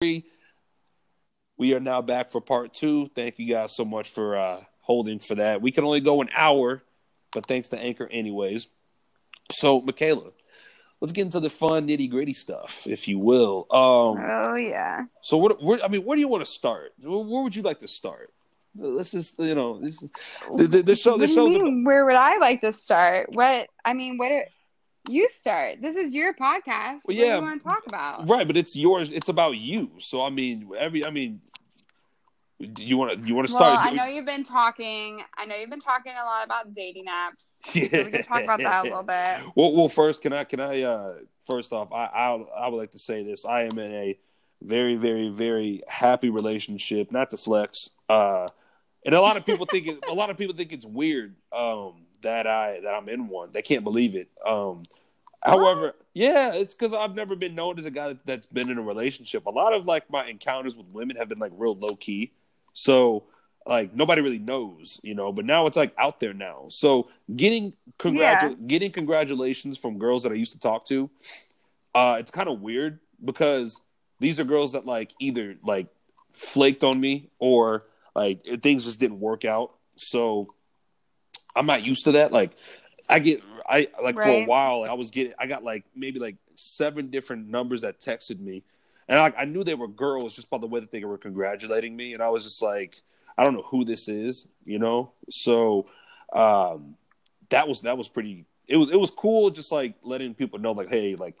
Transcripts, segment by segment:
We are now back for part two. Thank you guys so much for uh, holding for that. We can only go an hour, but thanks to Anchor, anyways. So, Michaela, let's get into the fun, nitty gritty stuff, if you will. Um, oh yeah. So, what? Where, I mean, where do you want to start? Where, where would you like to start? Let's just, you know, this is the, the, the show. The show's mean, about, where would I like to start? What I mean, what it, you start? This is your podcast. Well, what yeah. do you want to talk about? right, but it's yours. It's about you. So, I mean, every, I mean, do you want to, you want to Well, start? I know you've been talking. I know you've been talking a lot about dating apps. So we can talk about that a little bit. Well, well, first, can I can I uh first off, I I I would like to say this. I am in a very very very happy relationship. Not to flex, uh, and a lot of people think it, a lot of people think it's weird um that I that I'm in one. They can't believe it. Um, however, yeah, it's because I've never been known as a guy that's been in a relationship. A lot of like my encounters with women have been like real low key. So like nobody really knows, you know, but now it's like out there now. So getting congratu- Yeah. getting congratulations from girls that I used to talk to, uh, it's kind of weird because these are girls that like either like flaked on me or like things just didn't work out. So I'm not used to that. Like I get I like for a while I was getting I got like maybe like seven different numbers that texted me. And I, I knew they were girls just by the way that they were congratulating me. And I was just like, I don't know who this is, you know? So um that was that was pretty it was it was cool just like letting people know like, hey, like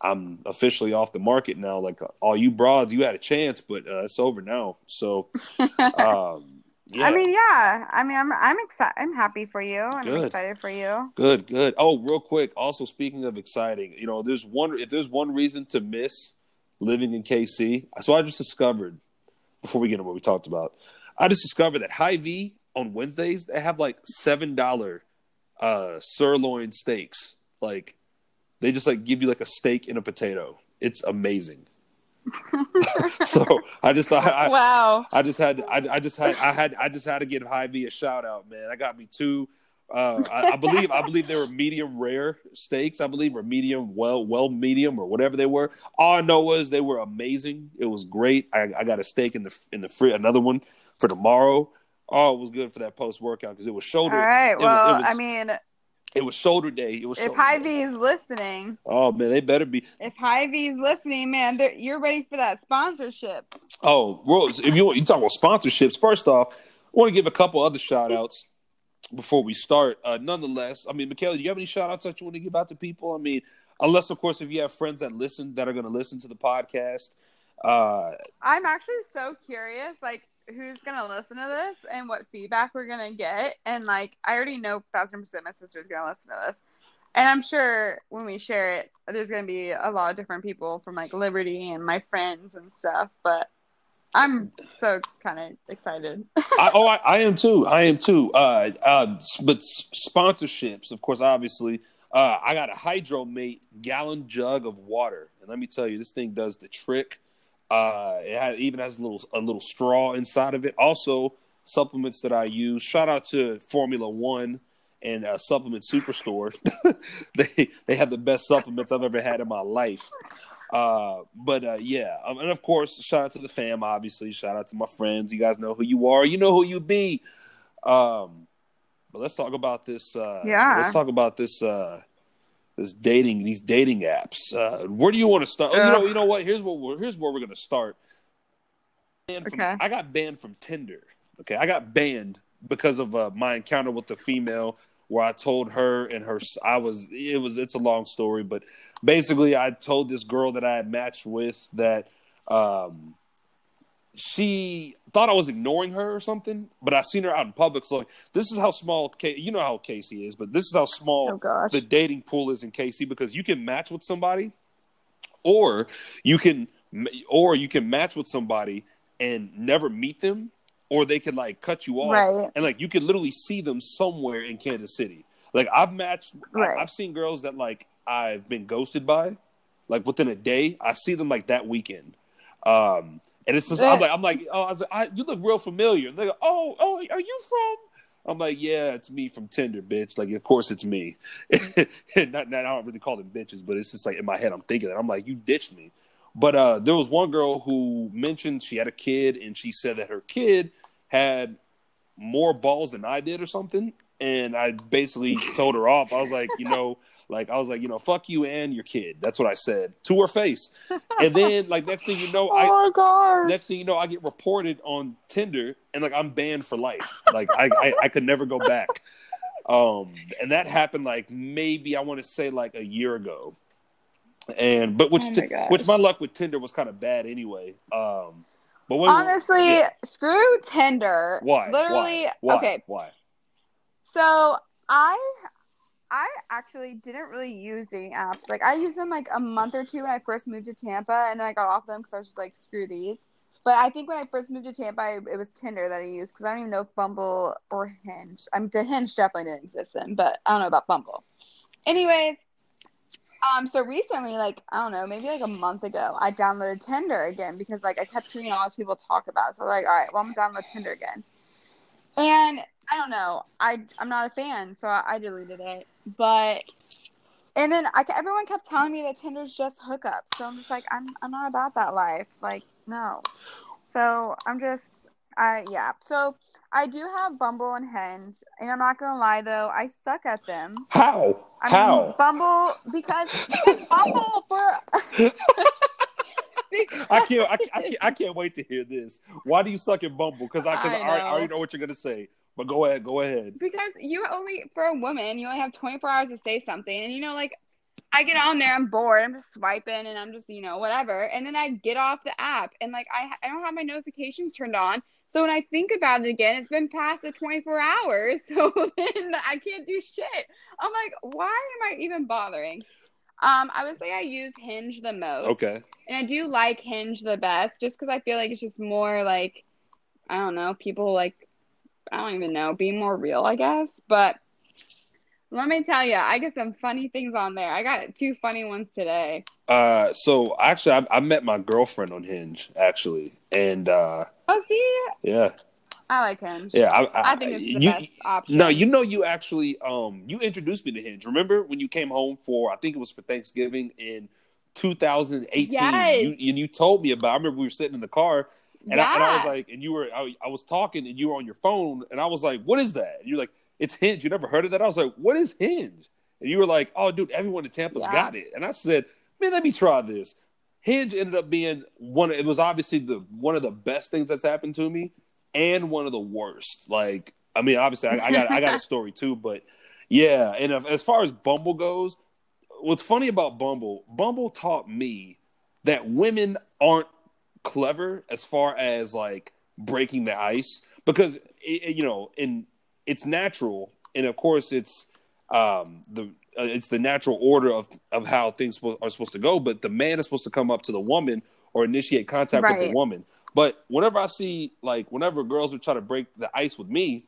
I'm officially off the market now. Like all you broads, you had a chance, but uh, it's over now. So um yeah. I mean, yeah. I mean, I'm I'm excited. I'm happy for you. I'm Good. excited for you. Good, good. Oh, real quick. Also, speaking of exciting, you know, there's one. If there's one reason to miss living in KC, so I just discovered before we get into what we talked about, I just discovered that Hy-Vee on Wednesdays they have like seven dollar uh, sirloin steaks. Like they just like give you like a steak and a potato. It's amazing. So I just I, I, wow. I just had I, I just had I had I just had to give Hy-Vee a shout out, man. I got me two. Uh, I, I believe I believe they were medium rare steaks. I believe or medium well well medium or whatever they were. All I know was they were amazing. It was great. I, I got a steak in the in the fridge, another one for tomorrow. Oh, it was good for that post workout because it was shoulder. right. it Well, it was- I mean, It was shoulder day. It was if Hy. V is listening, Oh man, they better be. if Hy-Vee is listening, man, you're ready for that sponsorship. Oh, well, if you you talk about sponsorships, first off, I want to give a couple other shout outs before we start. Uh, nonetheless, I mean, Michaela, do you have any shout outs that you want to give out to people? I mean, unless, of course, if you have friends that listen that are going to listen to the podcast. Uh, I'm actually so curious, like, who's gonna listen to this and what feedback we're gonna get. And like, I already know thousand percent my sister's gonna listen to this, and I'm sure when we share it, there's gonna be a lot of different people from like Liberty and my friends and stuff. But I'm so kind of excited. I, oh, I, I am too. I am too. Uh, uh, but sponsorships, of course, obviously. Uh, I got a Hydromate gallon jug of water, and let me tell you, this thing does the trick. Uh, it has, even has a little a little straw inside of it. Also, supplements that I use. Shout out to Formula One and uh, Supplement Superstore. they they have the best supplements I've ever had in my life. Uh, but uh, yeah, um, and of course, shout out to the fam. Obviously, shout out to my friends. You guys know who you are. You know who you be. Um, but let's talk about this. Uh, Yeah. Let's talk about this. Uh, this dating, these dating apps. Uh, where do you want to start? Oh, you know, you know what? Here's what we're, here's where we're gonna start. From- Okay. I got banned from Tinder. Okay, I got banned because of uh, my encounter with the female where I told her and her I was it was it's a long story, but basically I told this girl that I had matched with that um she thought I was ignoring her or something, but I seen her out in public. So like, this is how small K, you know how KC is, but this is how small Oh the dating pool is in KC because you can match with somebody, or you can, or you can match with somebody and never meet them, or they could like cut you off, Right. and like you could literally see them somewhere in Kansas City. Like I've matched, I, I've seen girls that like I've been ghosted by, like within a day. I see them like that weekend. Um, and it's just I'm like I'm like oh I was like, I, you look real familiar. And they go oh oh are you from? I'm like yeah it's me from Tinder bitch. Like of course it's me. not, not I don't really call them bitches, but it's just like in my head I'm thinking that I'm like you ditched me. But uh, there was one girl who mentioned she had a kid, and she said that her kid had more balls than I did, or something. And I basically told her off. I was like, you know, like I was like, you know, fuck you and your kid. That's what I said to her face. And then, like next thing you know, oh I my god. next thing you know, I get reported on Tinder, and like I'm banned for life. Like I, I, I could never go back. Um, and that happened like maybe I want to say like a year ago. And but which Oh my gosh. which my luck with Tinder was kind of bad anyway. Um, but when, Honestly, yeah. screw Tinder. why? Literally, Why? Why? okay. Why? So I I actually didn't really use dating apps. Like I used them like a month or two when I first moved to Tampa, and then I got off them because I was just like, screw these. But I think when I first moved to Tampa, I, it was Tinder that I used because I don't even know if Bumble or Hinge. I'm the Hinge definitely didn't exist then, but I don't know about Bumble. Anyways, um, so recently, like I don't know, maybe like a month ago, I downloaded Tinder again because like I kept hearing all these people talk about it. So like, all right, well I'm gonna download Tinder again. And I don't know, I I'm not a fan, so I, I deleted it. But and then I, everyone kept telling me that Tinder's just hookups, so I'm just like, I'm I'm not about that life. Like no. So I'm just I yeah. So I do have Bumble and Hinge, and I'm not gonna lie though, I suck at them. How? I How? mean, Bumble because because Bumble for because, I can't, I, I can't. I can't wait to hear this. Why do you suck at Bumble? Because I, because I, I already- I already know what you're gonna say. But go ahead, go ahead. because you only for a woman you only have 24 hours to say something, and you know like. I get on there, I'm bored, I'm just swiping, and I'm just, you know, whatever. And then I get off the app, and like I, I don't have my notifications turned on. So when I think about it again, it's been past the 24 hours. So then I can't do shit. I'm like, why am I even bothering? Um, I would say I use Hinge the most. Okay. And I do like Hinge the best just because I feel like it's just more like, I don't know, people like, I don't even know, be more real, I guess. But let me tell you, I get some funny things on there. I got two funny ones today. Uh, so actually, I, I met my girlfriend on Hinge actually, and uh, Oh, see, yeah, I like Hinge. yeah. I, I, I think it's the you, best option. No, you know, you actually, um, you introduced me to Hinge. Remember when you came home for? I think it was for Thanksgiving in 2018. Yes. You, and you told me about. I remember we were sitting in the car, and, yeah. I, and I was like, and you were, I, I was talking, and you were on your phone, and I was like, "What is that?" And you're like, "It's Hinge." You never heard of that? I was like, "What is Hinge?" And you were like, "Oh, dude, everyone in Tampa's Yeah. got it." And I said, "Man, let me try this." Hinge ended up being one. It was obviously the one of the best things that's happened to me, and one of the worst. Like, I mean, obviously, I, I got I got a story too, but yeah. And if, as far as Bumble goes, what's funny about Bumble? Bumble taught me that women aren't clever as far as like breaking the ice because it, you know, in it's natural, and of course, it's um the uh, it's the natural order of of how things are supposed to go. But the man is supposed to come up to the woman or initiate contact with the woman. But whenever I see like whenever girls would try to break the ice with me,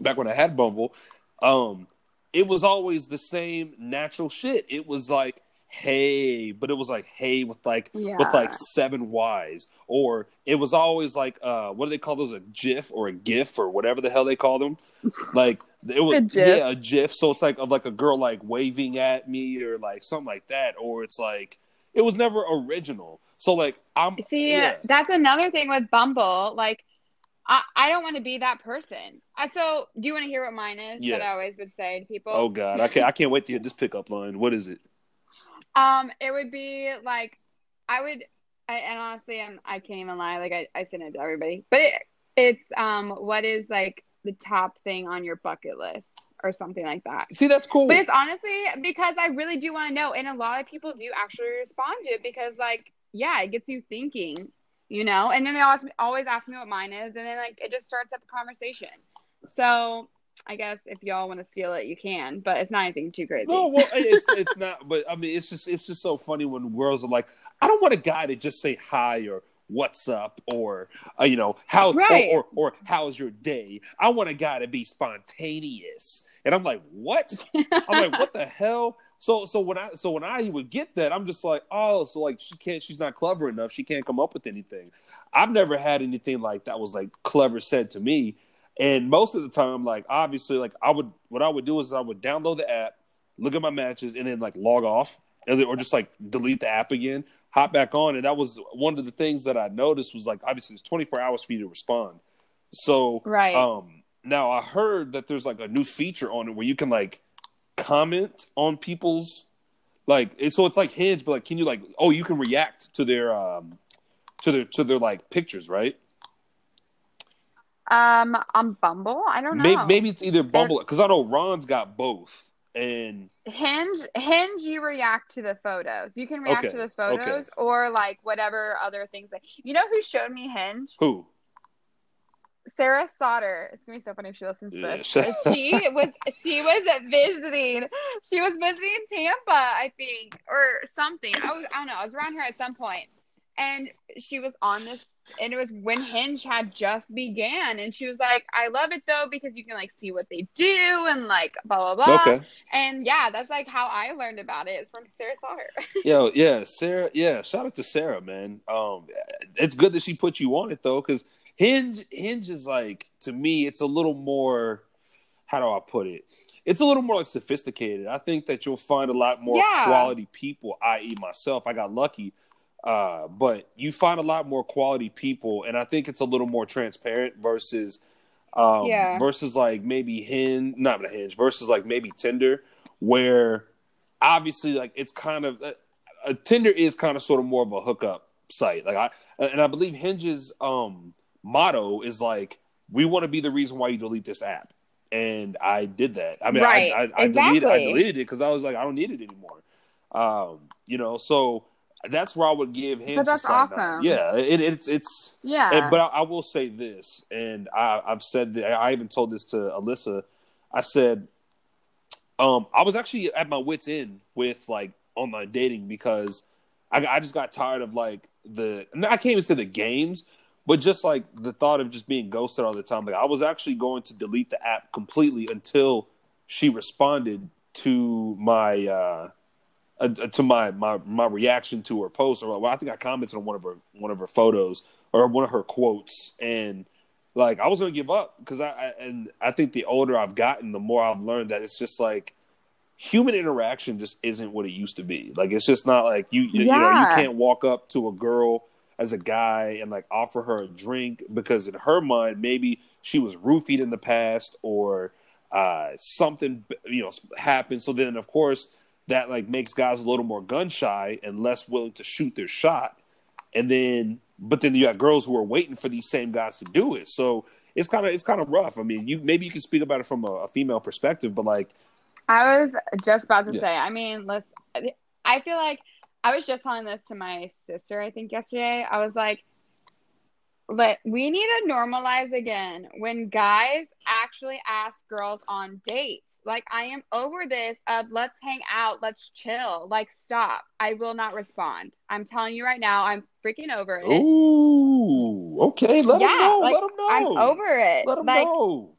back when I had Bumble, um, it was always the same natural shit. It was like, hey, but it was like hey with like with like seven Y's. Or it was always like uh what do they call those? A GIF or a GIF or whatever the hell they call them. Like it was A GIF. yeah, a GIF. So it's like of like a girl like waving at me or like something like that. Or it's like it was never original. So like I'm See, yeah. that's another thing with Bumble. Like, I, I don't want to be that person. Uh, so, do you want to hear what mine is that I always would say to people? Oh god, I can't I can't wait to hear this pickup line. What is it? Um, it would be like I would, I, and honestly, I'm, I can't even lie. Like I, I send it to everybody, but it, it's um, what is like the top thing on your bucket list or something like that. See, that's cool. But it's honestly because I really do want to know, and a lot of people do actually respond to it because, like, yeah, it gets you thinking, you know. And then they always always ask me what mine is, and then like it just starts up a conversation. So I guess if y'all want to steal it, you can, but it's not anything too crazy. No, well, it's it's not. But I mean, it's just it's just so funny when girls are like, I don't want a guy to just say hi or what's up or uh, you know how Right. or, or or how's your day. I want a guy to be spontaneous, and I'm like, what? I'm like, what the hell? So so when I so when I would get that, I'm just like, oh, so like she can't, she's not clever enough. She can't come up with anything. I've never had anything like that was like clever said to me. And most of the time, like obviously, like I would, what I would do is I would download the app, look at my matches, and then like log off, and then, or just like delete the app again. hop back on, and that was one of the things that I noticed was like obviously it's 24 hours for you to respond. So Right. Um, now I heard that there's like a new feature on it where you can like comment on people's like it's so it's like Hinge, but like can you like oh you can react to their um to their to their like pictures, right? Um, on Bumble, I don't know. Maybe, maybe it's either Bumble because I know Ron's got both, and Hinge, Hinge, you react to the photos. You can react Okay, to the photos or like whatever other things. Like, you know who showed me Hinge? who? Sarah Sauter. It's gonna be so funny if she listens to this. she was she was visiting. She was visiting Tampa, I think, or something. I was I don't know. I was around here at some point, and she was on this. And it was when Hinge had just began, and she was like, "I love it though because you can like see what they do and like blah blah blah." Okay, And yeah, that's like how I learned about it. Is from Sarah Sauter. yo, yeah, Sarah, yeah, shout out to Sarah, man. Um, it's good that she put you on it though, because Hinge, Hinge is like to me, it's a little more. How do I put it? It's a little more like sophisticated. I think that you'll find a lot more Yeah. quality people. I.e., myself, I got lucky, uh, but you find a lot more quality people, and I think it's a little more transparent versus, um, Yeah. versus like maybe Hinge, not Hinge, versus like maybe Tinder, where obviously like it's kind of uh, uh, Tinder is kind of sort of more of a hookup site. Like I and I believe Hinge's um motto is like we want to be the reason why you delete this app. And I did that. I mean, Right, I, I, I deleted, I deleted it because I was like, I don't need it anymore. Um, you know, so that's where I would give him. But that's awesome. Yeah, it, it's it's Yeah. and, but I, I will say this, and I, I've said that I even told this to Alyssa. I said, um, I was actually at my wits end with like online dating because I, I just got tired of like the I can't even say the games, but just like the thought of just being ghosted all the time. Like I was actually going to delete the app completely until she responded to my uh, uh, to my, my my reaction to her post or well, I think I commented on one of her one of her photos or one of her quotes and like I was gonna give up because I, I and I think the older I've gotten, the more I've learned that it's just like human interaction just isn't what it used to be. Like it's just not like you you, you know you can't walk up to a girl as a guy and like offer her a drink because in her mind maybe she was roofied in the past or uh, something you know happened. So then of course that like makes guys a little more gun shy and less willing to shoot their shot. And then but then you got girls who are waiting for these same guys to do it. So it's kind of it's kind of rough. I mean, you maybe you can speak about it from a, a female perspective, but like I was just about to Yeah. say. I mean, let's. I feel like I was just telling this to my sister. I think yesterday. I was like, "But we need to normalize again when guys actually ask girls on dates. Like, I am over this of let's hang out, let's chill. Like, stop. I will not respond. I'm telling you right now. I'm freaking over it. Ooh, okay, let Yeah, know. like, let them know. I'm over it. Let them like, know.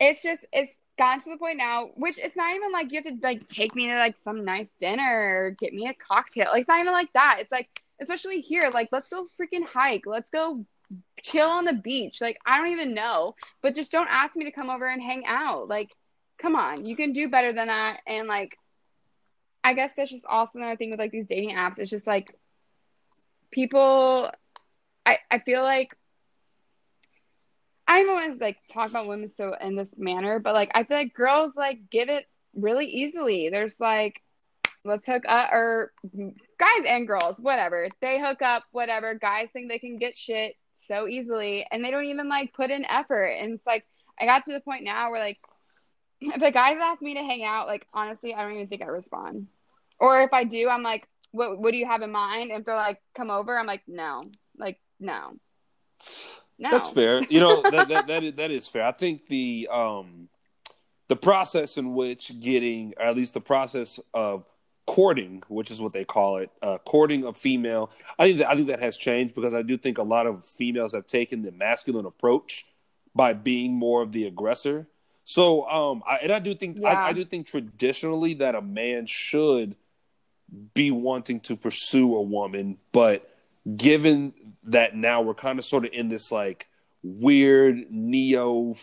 it's just it's gotten to the point now which it's not even like you have to like take me to like some nice dinner or get me a cocktail like it's not even like that it's like especially here like let's go freaking hike let's go chill on the beach like i don't even know but just don't ask me to come over and hang out like come on you can do better than that and like i guess that's just also another thing with like these dating apps it's just like people i i feel like I don't want to like talk about women so in this manner, but like I feel like girls like give it really easily. There's like let's hook up or guys and girls, whatever. They hook up, whatever. Guys think they can get shit so easily and they don't even like put in effort. And it's like I got to the point now where like if a guy's asked me to hang out, like honestly, I don't even think I respond. Or if I do, I'm like, what what do you have in mind? If they're like, come over, I'm like, no. Like, no. No. That's fair. You know that, that that is, that is fair. I think the um the process in which getting, or at least the process of courting, which is what they call it, uh, courting a female. I think that I think that has changed because I do think a lot of females have taken the masculine approach by being more of the aggressor. So, um, I, and I do think Yeah. I, I do think traditionally that a man should be wanting to pursue a woman, but given that now we're kind of sort of in this like weird neo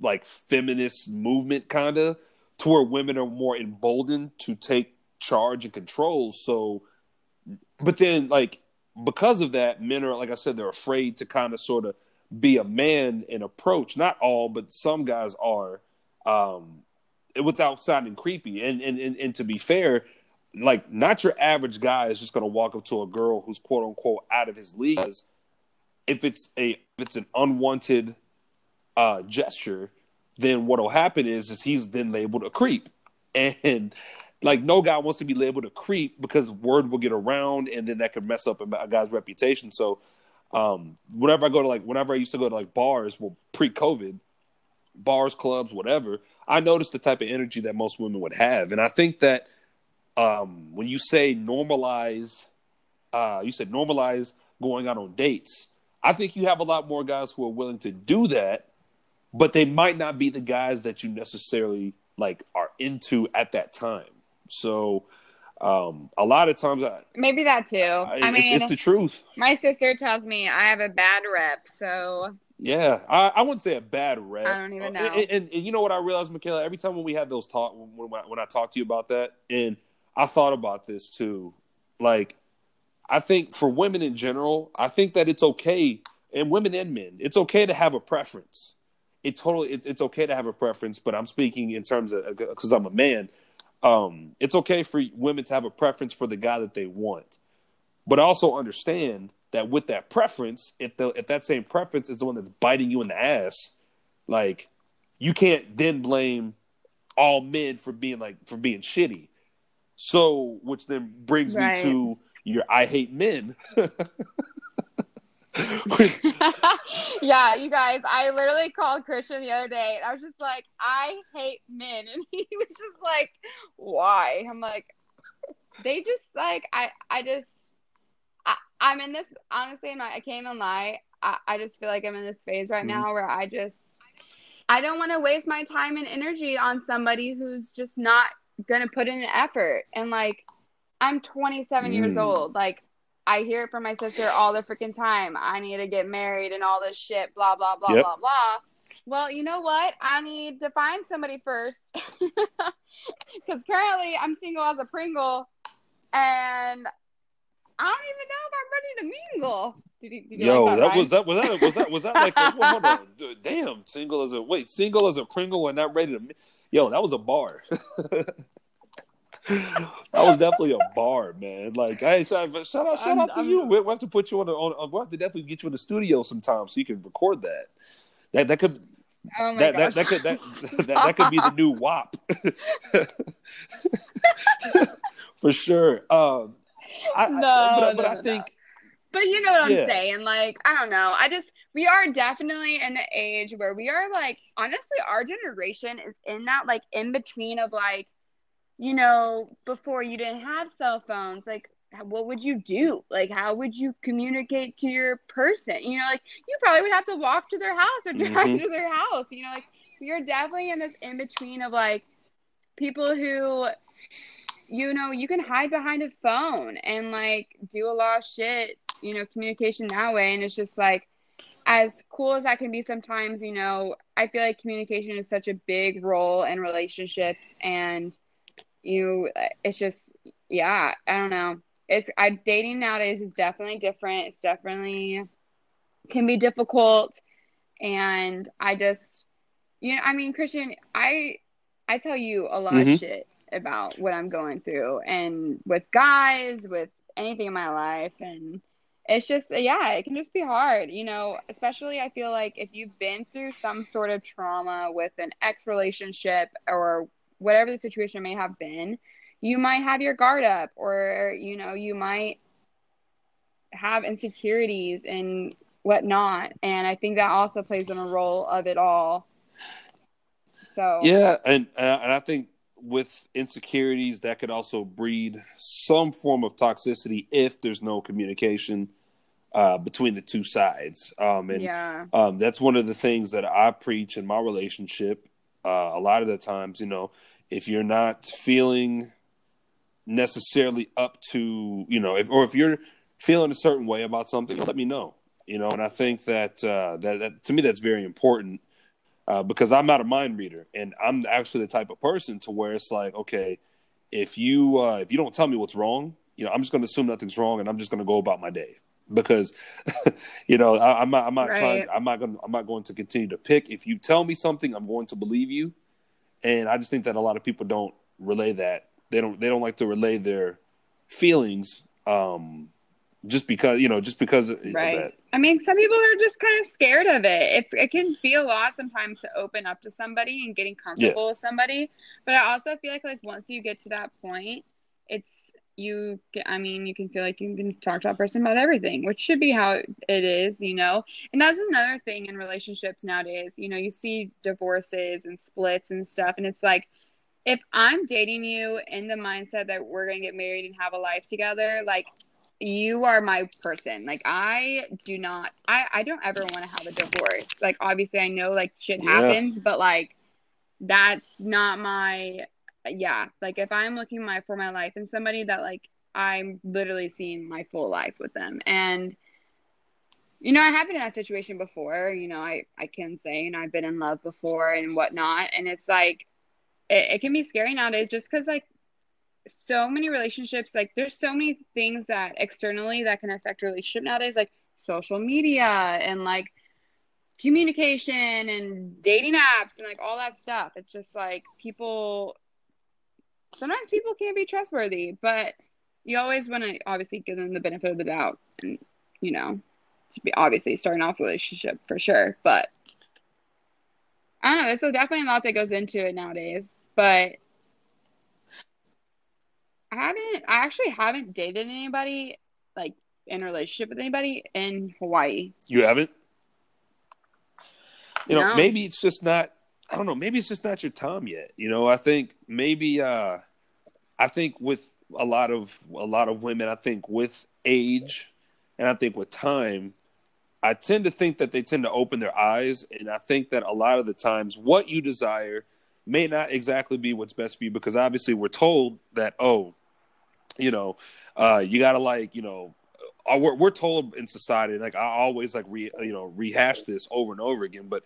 like feminist movement kind of to where women are more emboldened to take charge and control so but then like because of that, men are like I said, they're afraid to kind of sort of be a man and approach. Not all, but some guys are, um, without sounding creepy. And and and, and to be fair, like not your average guy is just to walk up to a girl who's quote unquote out of his league. If it's a if it's an unwanted uh, gesture, then what'll happen is is he's then labeled a creep, and like no guy wants to be labeled a creep because word will get around, and then that could mess up a guy's reputation. So, um, whenever I go to like whenever I used to go to like bars, well, pre-COVID, bars, clubs, whatever, I noticed the type of energy that most women would have, and I think that um, when you say normalize, uh, you said normalize going out on dates. I think you have a lot more guys who are willing to do that, but they might not be the guys that you necessarily like are into at that time. So um, a lot of times, I, maybe that too. I, I mean, it's, it's, the truth. My sister tells me I have a bad rep, so yeah, I, I wouldn't say a bad rep. I don't even know. And, and, and, you know what I realized, Michaela? Every time when we had those talk, when, when I talk to you about that, and I thought about this too. Like, I think for women in general, I think that it's okay, and women and men, it's okay to have a preference. It totally, it's, it's okay to have a preference, but I'm speaking in terms of because I'm a man. Um, it's okay for women to have a preference for the guy that they want, but also understand that with that preference, if the if that same preference is the one that's biting you in the ass, like you can't then blame all men for being like for being shitty so, which then brings right. me to your I hate men. yeah, you guys, I literally called Christian the other day and I was just like, I hate men. And he was just like, why? I'm like, they just like, I, I just, I, I'm in this, honestly, I'm not, I can't even lie. I, I just feel like I'm in this phase right mm-hmm. now where I just, I don't want to waste my time and energy on somebody who's just not gonna put in an effort and like i'm 27 mm. years old like i hear it from my sister all the freaking time i need to get married and all this shit blah blah blah yep. blah blah well you know what i need to find somebody first because currently i'm single as a pringle and I don't even know if I'm ready to mingle. Did you, did you Yo, like that, that was that was that was that was that like a, hold on, damn, single as a wait, single as a Pringle and not ready to. Yo, that was a bar. that was definitely a bar, man. Like, hey, shout, shout out, shout I'm, out to I'm, you. We we'll have to put you on, the, on. We'll have to definitely get you in the studio sometime so you can record that. That that could. Oh that, that, that could that, that, that could be the new WAP for sure. Um, I, no, I, but, no, but no, I think but you know what I'm saying? Like, I don't know. I just, we are definitely in the age where we are like, honestly, our generation is in that like in between of like, you know, before you didn't have cell phones, like, what would you do? Like, how would you communicate to your person? You know, like, you probably would have to walk to their house or drive mm-hmm. to their house. You know, like, you're definitely in this in between of like people who you know, you can hide behind a phone and like do a lot of shit, you know, communication that way. And it's just like, as cool as that can be sometimes, you know, I feel like communication is such a big role in relationships. And you, it's just, yeah, I don't know. It's, I, dating nowadays is definitely different. It's definitely can be difficult. And I just, you know, I mean, Christian, I, I tell you a lot mm-hmm. of shit about what I'm going through and with guys, with anything in my life. And it's just, yeah, it can just be hard, you know, especially I feel like if you've been through some sort of trauma with an ex relationship or whatever the situation may have been, you might have your guard up or, you know, you might have insecurities and whatnot. And I think that also plays in a role of it all. So, yeah. And, uh, and I think with insecurities that could also breed some form of toxicity if there's no communication uh, between the two sides. Um, and yeah. um, that's one of the things that I preach in my relationship. Uh, a lot of the times, you know, if you're not feeling necessarily up to, you know, if or if you're feeling a certain way about something, let me know. You know, and I think that uh, that, that to me that's very important uh, because I'm not a mind reader, and I'm actually the type of person to where it's like, okay, if you uh, if you don't tell me what's wrong, you know, I'm just going to assume nothing's wrong and I'm just going to go about my day because, you know, I, am not, I'm not Right. trying, I'm not going, I'm not going to continue to pick. If you tell me something, I'm going to believe you, and I just think that a lot of people don't relay that. They don't, they don't like to relay their feelings, um, just because, you know, just because of Right. that. I mean, some people are just kind of scared of it. It's it can feel a lot sometimes to open up to somebody and getting comfortable with somebody. But I also feel like like once you get to that point, it's you. I mean, you can feel like you can talk to that person about everything, which should be how it is, you know. And that's another thing in relationships nowadays. You know, you see divorces and splits and stuff, and it's like. If I'm dating you in the mindset that we're going to get married and have a life together, like you are my person. Like I do not I I don't ever want to have a divorce. Like obviously I know like shit Yeah. happens, but like that's not my Uh, yeah. Like if I'm looking my for my life and somebody that like I'm literally seeing my full life with them and you know, I have been in that situation before. You know, I I can say, you know, I've been in love before and whatnot, and it's like it, it can be scary nowadays just because like so many relationships like there's so many things that externally that can affect relationship nowadays like social media and like communication and dating apps and like all that stuff it's just like people sometimes people can't be trustworthy but you always want to obviously give them the benefit of the doubt and you know to be obviously starting off a relationship for sure but i don't know there's definitely a lot that goes into it nowadays but I haven't I actually haven't dated anybody like in a relationship with anybody in Hawaii. You haven't? You know, No. maybe it's just not I don't know, maybe it's just not your time yet. You know, I think maybe uh I think with a lot of a lot of women, I think with age and I think with time, I tend to think that they tend to open their eyes and I think that a lot of the times what you desire may not exactly be what's best for you because obviously we're told that oh, you know, uh you got to like, you know, uh, we're, we're told in society like i always like re, you know rehash this over and over again but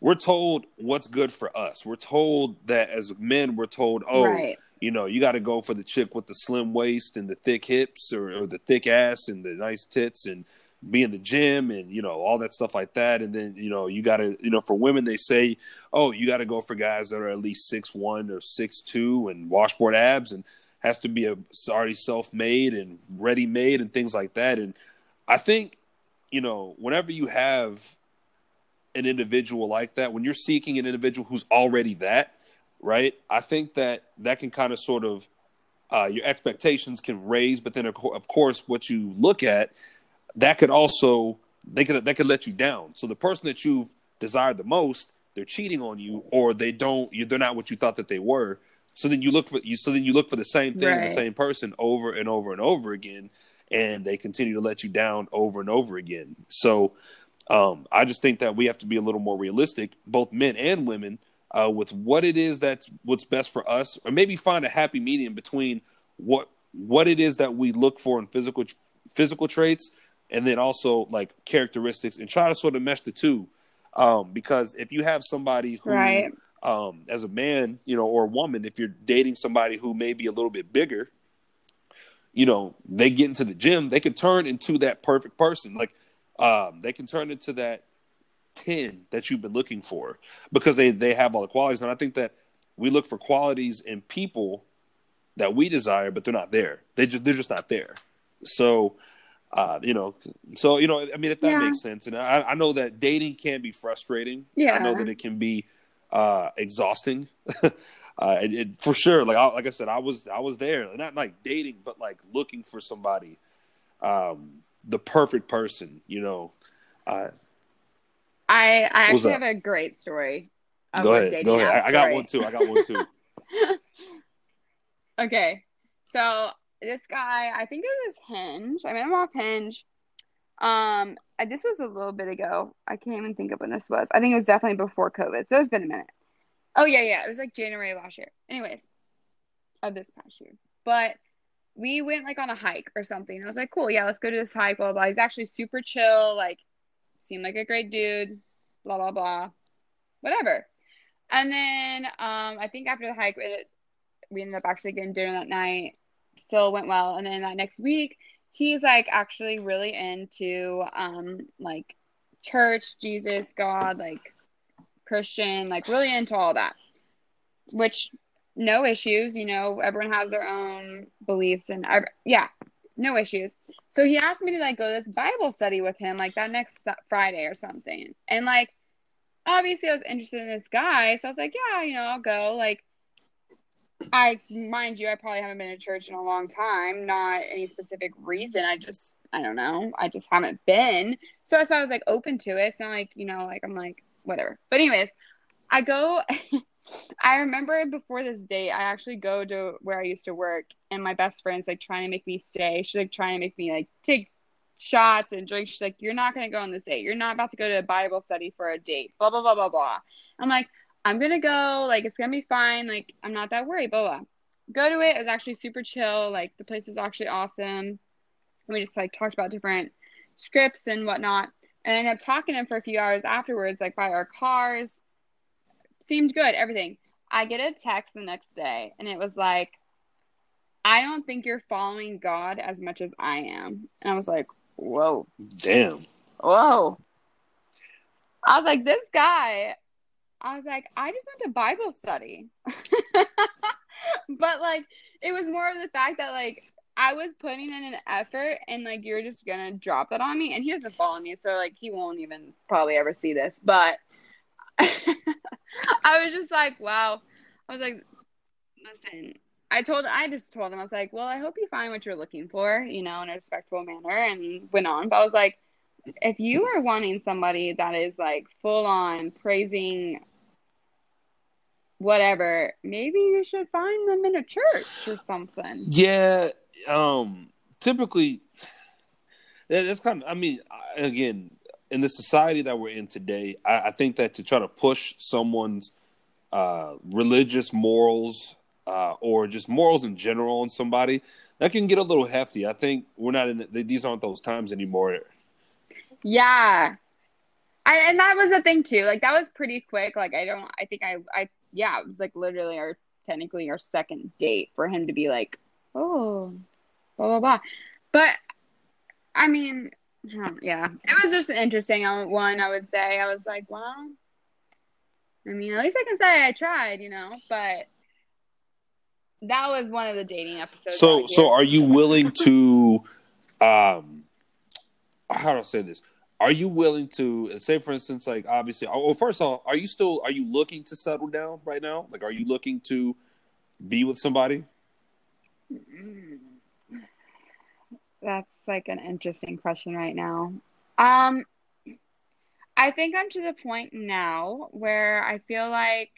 we're told what's good for us. We're told that as men we're told oh Right. you know you got to go for the chick with the slim waist and the thick hips or, or the thick ass and the nice tits and be in the gym and you know all that stuff like that. And then you know you got to you know for women they say oh you got to go for guys that are at least six one or six two and washboard abs and has to be a already self-made and ready-made and things like that. And i think you know whenever you have an individual like that when you're seeking an individual who's already that right i think that that can kind of sort of uh, your expectations can raise but then of, co- of course what you look at that could also they could that could let you down. So the person that you've desired the most they're cheating on you or they don't you, they're not what you thought that they were. So then you look for you so then you look for the same thing in Right. the same person over and over and over again and they continue to let you down over and over again. So um, I just think that we have to be a little more realistic, both men and women, uh, with what it is that's what's best for us, or maybe find a happy medium between what what it is that we look for in physical physical traits, and then also like characteristics, and try to sort of mesh the two. Um, because if you have somebody who, Right. um, as a man, you know, or a woman, if you're dating somebody who may be a little bit bigger, you know, they get into the gym, they can turn into that perfect person. Like, um, they can turn into that 10 that you've been looking for because they, they have all the qualities. And I think that we look for qualities in people that we desire, but they're not there. They just, they're just not there. So, uh, you know, so, you know, I mean, if that Yeah. makes sense. And I, I know that dating can be frustrating. Yeah. I know that it can be, uh, exhausting. uh, it, it, for sure. Like, I, like I said, I was, I was there, not like dating, but like looking for somebody, um, the perfect person, you know, uh, I I actually have a great story. of go ahead, go ahead. I, I got one too. I got one too. Okay. So this guy, I think it was Hinge. I met him off Hinge. Um, uh, this was a little bit ago. I can't even think of when this was. I think it was definitely before COVID. So it's been a minute. Oh yeah, yeah. It was like January last year. Anyways, of this past year. But we went like on a hike or something. I was like, cool, yeah, let's go to this hike, blah blah. blah. He's actually super chill, like seemed like a great dude, blah blah blah. Whatever. And then um I think after the hike it, we ended up actually getting dinner that night. still went well. And then that next week, he's like actually really into um like church, Jesus, God, like Christian, like really into all that. Which no issues, you know, everyone has their own beliefs and I, yeah, no issues. So he asked me to like go to this Bible study with him like that next Friday or something. And like obviously I was interested in this guy, so I was like, yeah, you know, I'll go. Like I mind you, I probably haven't been to church in a long time. Not any specific reason. I just I don't know. I just haven't been. So that's why I was like open to it. It's not like, you know, like I'm like, whatever. But anyways, I go I remember before this date, I actually go to where I used to work and my best friend's like trying to make me stay. She's like trying to make me like take shots and drink. She's like, You're not gonna go on this date. You're not about to go to a Bible study for a date. Blah blah blah blah blah. I'm like, I'm gonna go, like it's gonna be fine, like I'm not that worried, blah blah. Go to it, it was actually super chill, like the place was actually awesome. And We just like talked about different scripts and whatnot. And I ended up talking to him for a few hours afterwards, like by our cars. Seemed good, everything. I get a text the next day and it was like, I don't think you're following God as much as I am. And I was like, whoa. Damn. Whoa. I was like, this guy I was like, I just went to Bible study. but like it was more of the fact that like I was putting in an effort and like you're just gonna drop that on me and he doesn't follow me, so like he won't even probably ever see this. But I was just like, wow. I was like, listen, I told I just told him I was like, well, I hope you find what you're looking for, you know, in a respectful manner and went on. But I was like, if you are wanting somebody that is like full on praising whatever, maybe you should find them in a church or something. Yeah, um typically that's kind of I mean again in the society that we're in today, I, I think that to try to push someone's uh, religious morals uh, or just morals in general on somebody that can get a little hefty. I think we're not in the, these aren't those times anymore. Yeah, I, and that was the thing too. Like that was pretty quick. Like I don't. I think I. I yeah. It was like literally our technically our second date for him to be like, oh, blah blah blah. But I mean, yeah, it was just an interesting. One, I would say, I was like, well, I mean, at least I can say I tried, you know. But that was one of the dating episodes. So, so are you willing to, um, how do I say this? Are you willing to say, for instance, like obviously, oh, well, first of all, are you still are you looking to settle down right now? Like, are you looking to be with somebody? That's like an interesting question right now. Um, I think I'm to the point now where I feel like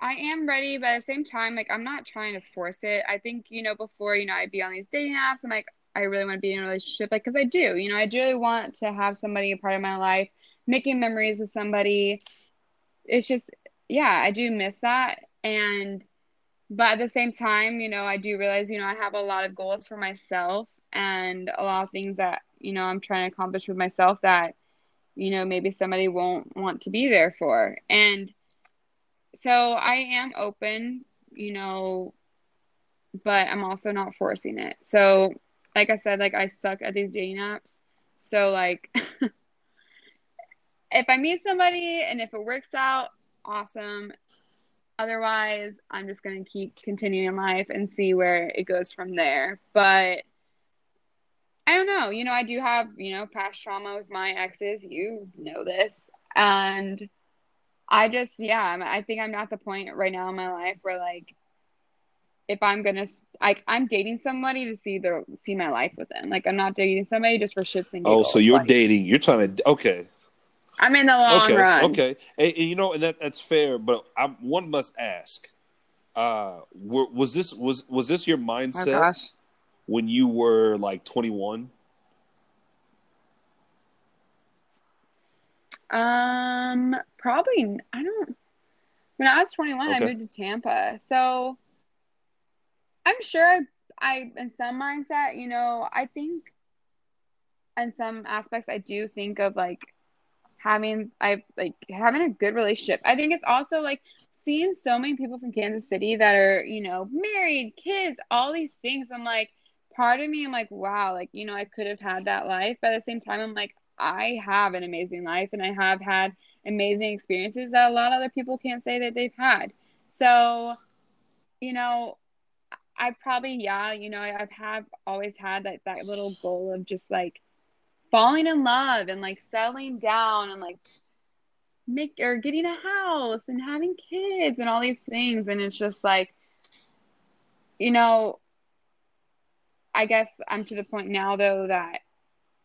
I am ready, but at the same time, like I'm not trying to force it. I think you know before you know I'd be on these dating apps. I'm like I really want to be in a relationship, like because I do. You know, I do really want to have somebody a part of my life, making memories with somebody. It's just yeah, I do miss that, and but at the same time, you know, I do realize, you know, I have a lot of goals for myself and a lot of things that, you know, I'm trying to accomplish with myself that, you know, maybe somebody won't want to be there for. And so I am open, you know, but I'm also not forcing it. So, like I said, like I suck at these dating apps. So, like, if I meet somebody and if it works out, awesome. Otherwise, I'm just going to keep continuing life and see where it goes from there. But I don't know. You know, I do have, you know, past trauma with my exes. You know this. And I just, yeah, I think I'm at the point right now in my life where, like, if I'm gonna, like, I'm dating somebody to see their see my life with them. Like, I'm not dating somebody just for shits and giggles. Oh, so you're like, dating? You're trying to? Okay, I'm in the long okay, run. Okay, and, and, you know, and that that's fair. But I, one must ask: uh, were, was this was was this your mindset oh, when you were like 21? Um, probably. I don't. When I was 21, okay. I moved to Tampa, so I'm sure I, I, in some mindset, you know, I think in some aspects, I do think of like having I like having a good relationship. I think it's also like seeing so many people from Kansas City that are, you know, married, kids, all these things. I'm like, part of me, I'm like, wow, like, you know, I could have had that life. But at the same time, I'm like, I have an amazing life and I have had amazing experiences that a lot of other people can't say that they've had. So, you know, I probably, yeah, you know, I've have always had that, that little goal of just like falling in love and like settling down and like make or getting a house and having kids and all these things. And it's just like you know i guess i'm to the point now though that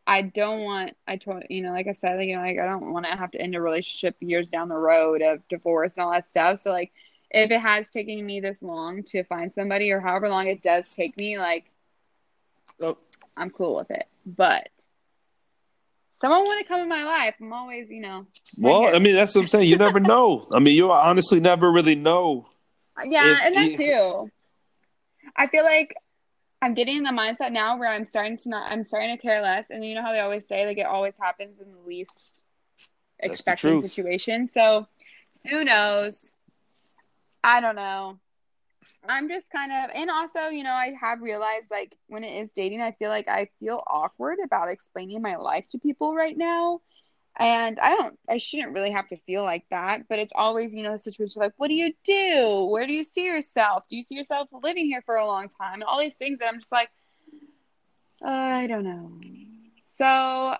i don't want i told you know like i said you know like i don't want to have to end a relationship years down the road of divorce and all that stuff. So like if it has taken me this long to find somebody or however long it does take me like oh. I'm cool with it. But someone want to come in my life, I'm always, you know. Well, I mean, that's what I'm saying. You never know. I mean, you honestly never really know. Yeah, and that too. I feel like I'm getting in the mindset now where I'm starting to not. I'm starting to care less, and you know how they always say like it always happens in the least expected situation. So, who knows? I don't know. I'm just kind of, and also, you know, I have realized like when it is dating, I feel like I feel awkward about explaining my life to people right now. And I don't, I shouldn't really have to feel like that, but it's always, you know, a situation like, what do you do? Where do you see yourself? Do you see yourself living here for a long time? And all these things that I'm just like, I don't know. So I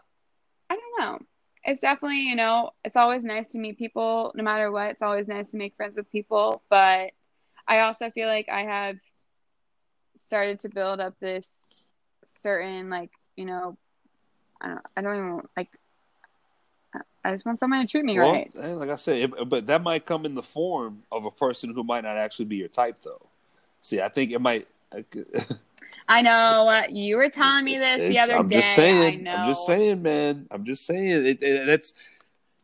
don't know. It's definitely, you know, it's always nice to meet people no matter what. It's always nice to make friends with people, but I also feel like I have started to build up this certain like you know I don't I don't even like I just want someone to treat me well, right. Like I said, it, but that might come in the form of a person who might not actually be your type, though. See, I think it might. I know you were telling me this the other I'm day. Just saying, I'm just saying, man. I'm just saying. It, it, it's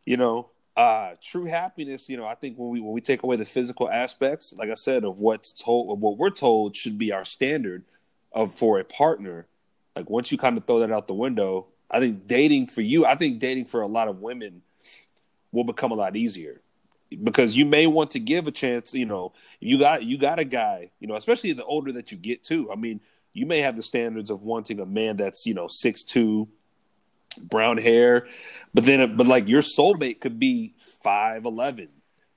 you know, uh, true happiness, you know, I think when we when we take away the physical aspects, like I said, of what's told, of what we're told should be our standard of for a partner. Like once you kind of throw that out the window, I think dating for you, I think dating for a lot of women will become a lot easier because you may want to give a chance. You know, you got you got a guy, you know, especially the older that you get too. I mean, you may have the standards of wanting a man that's you know six two, brown hair, but then but like your soulmate could be five eleven,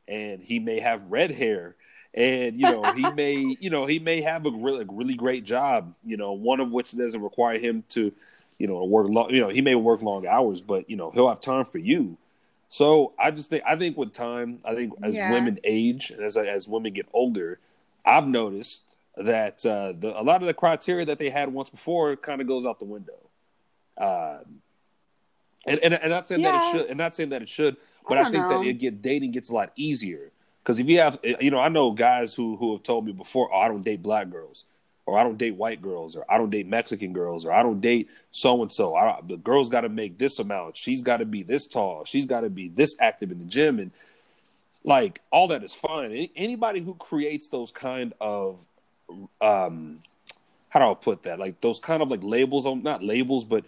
and he may have red hair, and you know he may you know he may have a really really great job, you know one of which doesn't require him to, you know work long you know he may work long hours, but you know he'll have time for you. So I just think I think with time, I think as yeah. women age and as as women get older, I've noticed that uh, the, a lot of the criteria that they had once before kind of goes out the window. Uh, and, and, and not saying yeah. that it should, and not saying that it should, but I, I think know. that it get dating gets a lot easier because if you have, you know, I know guys who who have told me before, oh, I don't date black girls, or I don't date white girls, or I don't date Mexican girls, or I don't date so and so. The girl's got to make this amount. She's got to be this tall. She's got to be this active in the gym, and like all that is fine. Anybody who creates those kind of um how do I put that? Like those kind of like labels on not labels, but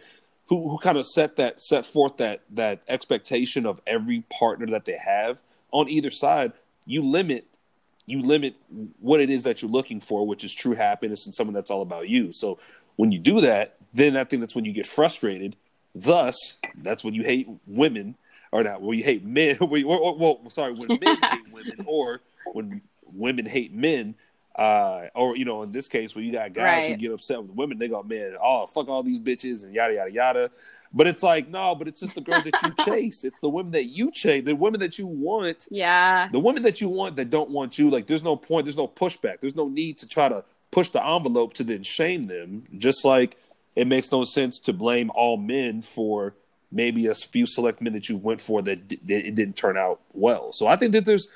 who who kind of set that set forth that that expectation of every partner that they have on either side, you limit you limit what it is that you're looking for, which is true happiness and someone that's all about you. So when you do that, then I think that's when you get frustrated. Thus, that's when you hate women, or not when you hate men. well, well, sorry, when men hate women, or when women hate men uh, or you know, in this case, where you got guys right. who get upset with women, they go, "Man, oh fuck all these bitches," and yada yada yada. But it's like, no, but it's just the girls that you chase. It's the women that you chase, the women that you want. Yeah. The women that you want that don't want you. Like, there's no point. There's no pushback. There's no need to try to push the envelope to then shame them. Just like it makes no sense to blame all men for maybe a few select men that you went for that, d- that it didn't turn out well. So I think that there's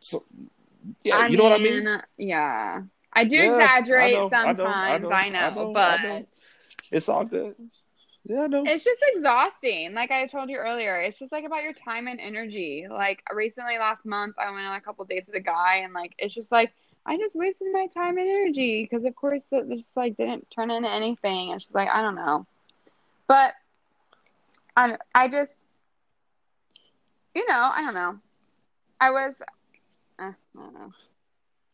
so, yeah, I you know what I mean? Yeah. I do yeah, exaggerate I sometimes, I know, I know, know but it's all good. Yeah, I know. It's just exhausting. Like I told you earlier, it's just like about your time and energy. Like recently, last month, I went on a couple dates with a guy, and like it's just like I just wasted my time and energy because, of course, it just like didn't turn into anything. And she's like I don't know, but I I just you know, I don't know. I was, I don't know.